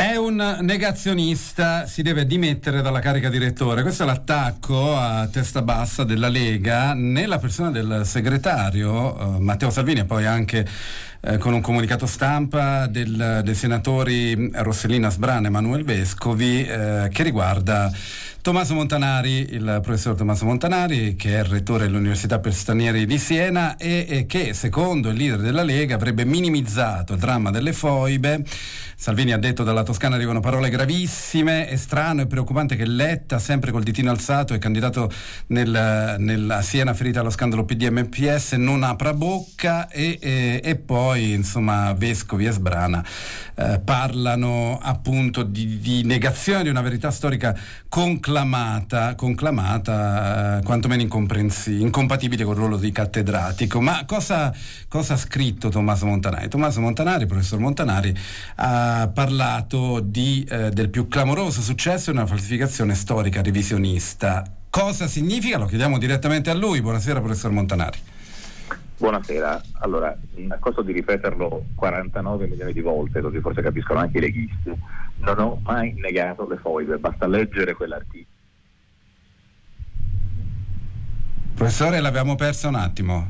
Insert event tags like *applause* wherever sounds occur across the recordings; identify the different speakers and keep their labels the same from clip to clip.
Speaker 1: È un negazionista, si deve dimettere dalla carica di rettore. Questo è l'attacco a testa bassa della Lega nella persona del segretario eh, Matteo Salvini e poi anche eh, con un comunicato stampa del, dei senatori Rossellina Sbrana e Manuel Vescovi eh, che riguarda Tommaso Montanari, il professor Tommaso Montanari, che è rettore dell'Università per Stranieri di Siena e, e, che, secondo il leader della Lega, avrebbe minimizzato il dramma delle foibe. Salvini ha detto dalla Toscana arrivano parole gravissime, è strano e preoccupante che Letta, sempre col ditino alzato e candidato nel, nella Siena ferita allo scandalo PDMPS, non apra bocca e, e, e poi, insomma, Vescovi e Sbrana eh, parlano appunto di, di negazione di una verità storica conclusiva conclamata, conclamata eh, quantomeno incompatibile con il ruolo di cattedratico. Ma cosa, cosa, ha scritto Tommaso Montanari? Tommaso Montanari, professor Montanari, ha parlato di, eh, del più clamoroso successo di una falsificazione storica revisionista. Cosa significa? Lo chiediamo direttamente a lui. Buonasera, professor Montanari.
Speaker 2: Buonasera, allora a costo di ripeterlo 49 milioni di volte, così forse capiscono anche i leghisti, non ho mai negato le foibe, basta leggere quell'articolo.
Speaker 1: Professore, l'abbiamo persa un attimo.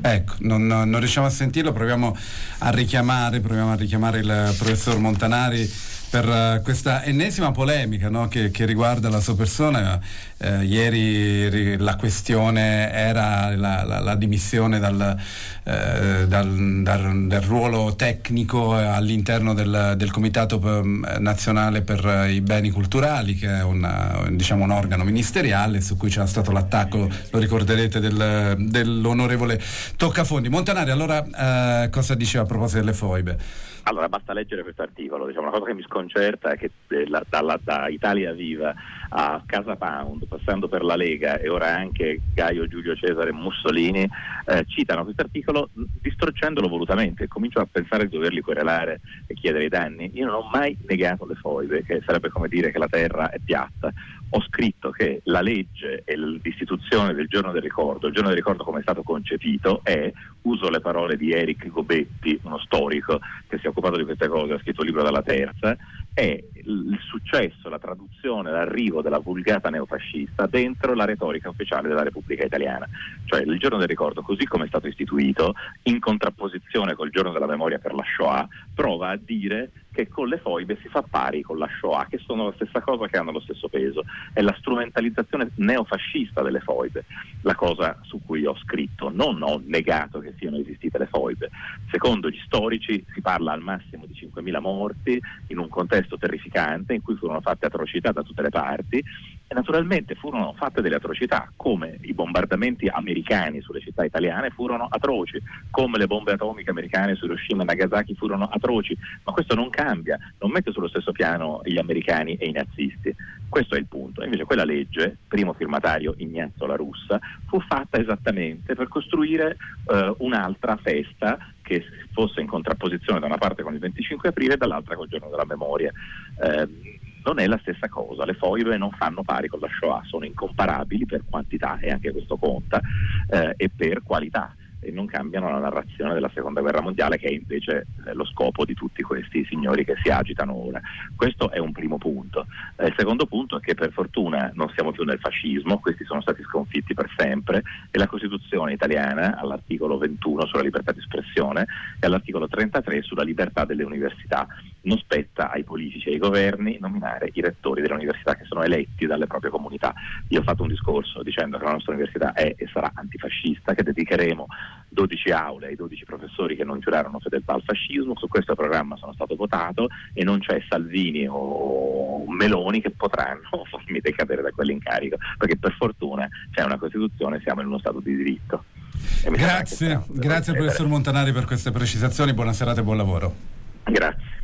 Speaker 1: Ecco, non, non, riusciamo a sentirlo, proviamo a richiamare, proviamo a richiamare il professor Montanari per uh, questa ennesima polemica no, che, che, riguarda la sua persona. Eh, ieri la questione era la, la, la dimissione dal, eh, dal, dal, del ruolo tecnico all'interno del, del, Comitato ehm, Nazionale per i Beni Culturali, che è una, diciamo, un organo ministeriale su cui c'era stato l'attacco, lo ricorderete, del, dell'onorevole Toccafondi. Montanari, allora eh, cosa diceva a proposito delle foibe?
Speaker 2: Allora, basta leggere questo articolo. Diciamo, una cosa che mi sconcerta che eh, la, dalla, da Italia Viva a Casa Pound, passando per la Lega e ora anche Gaio Giulio Cesare Mussolini, eh, citano questo articolo distruggendolo volutamente. Comincio a pensare di doverli querelare e chiedere i danni. Io non ho mai negato le foibe, che sarebbe come dire che la terra è piatta ho scritto che la legge e l'istituzione del giorno del ricordo, il giorno del ricordo come è stato concepito è, uso le parole di Eric Gobetti, uno storico che si è occupato di queste cose, ha scritto il libro dalla terza, è il successo, la traduzione, l'arrivo della vulgata neofascista dentro la retorica ufficiale della Repubblica Italiana. Cioè il giorno del ricordo, così come è stato istituito, in contrapposizione col giorno della memoria per la Shoah, prova a dire che con le foibe si fa pari con la Shoah, che sono la stessa cosa, che hanno lo stesso peso. È la strumentalizzazione neofascista delle foibe, la cosa su cui ho scritto. Non ho negato che siano esistite le foibe. Secondo gli storici si parla al massimo 5.000 morti in un contesto terrificante in cui furono fatte atrocità da tutte le parti naturalmente furono fatte delle atrocità, come i bombardamenti americani sulle città italiane furono atroci, come le bombe atomiche americane su Hiroshima e Nagasaki furono atroci, ma questo non cambia, non mette sullo stesso piano gli americani e i nazisti. Questo è il punto. Invece quella legge, primo firmatario Ignazio La Russa, fu fatta esattamente per costruire eh, un'altra festa che fosse in contrapposizione da una parte con il 25 aprile e dall'altra col giorno della memoria. Eh, non è la stessa cosa, le foibe non fanno pari con la Shoah, sono incomparabili per quantità e anche questo conta eh, e per qualità e non cambiano la narrazione della seconda guerra mondiale che è invece eh, lo scopo di tutti questi signori che si agitano ora. Questo è un primo punto. Eh, il secondo punto è che per fortuna non siamo più nel fascismo, questi sono stati sconfitti per sempre e la Costituzione italiana all'articolo 21 sulla libertà di espressione e all'articolo 33 sulla libertà delle università non spetta ai politici e ai governi nominare i rettori delle università che sono eletti dalle proprie comunità. Io ho fatto un discorso dicendo che la nostra università è e sarà antifascista, che dedicheremo 12 aule ai 12 professori che non giurarono fedeltà al fascismo, su questo programma sono stato votato e non c'è Salvini o Meloni che potranno *laughs* farmi decadere da quell'incarico, perché per fortuna c'è una Costituzione, siamo in uno Stato di diritto.
Speaker 1: Grazie, grazie professor Montanari per queste precisazioni, buona serata e buon lavoro.
Speaker 2: Grazie.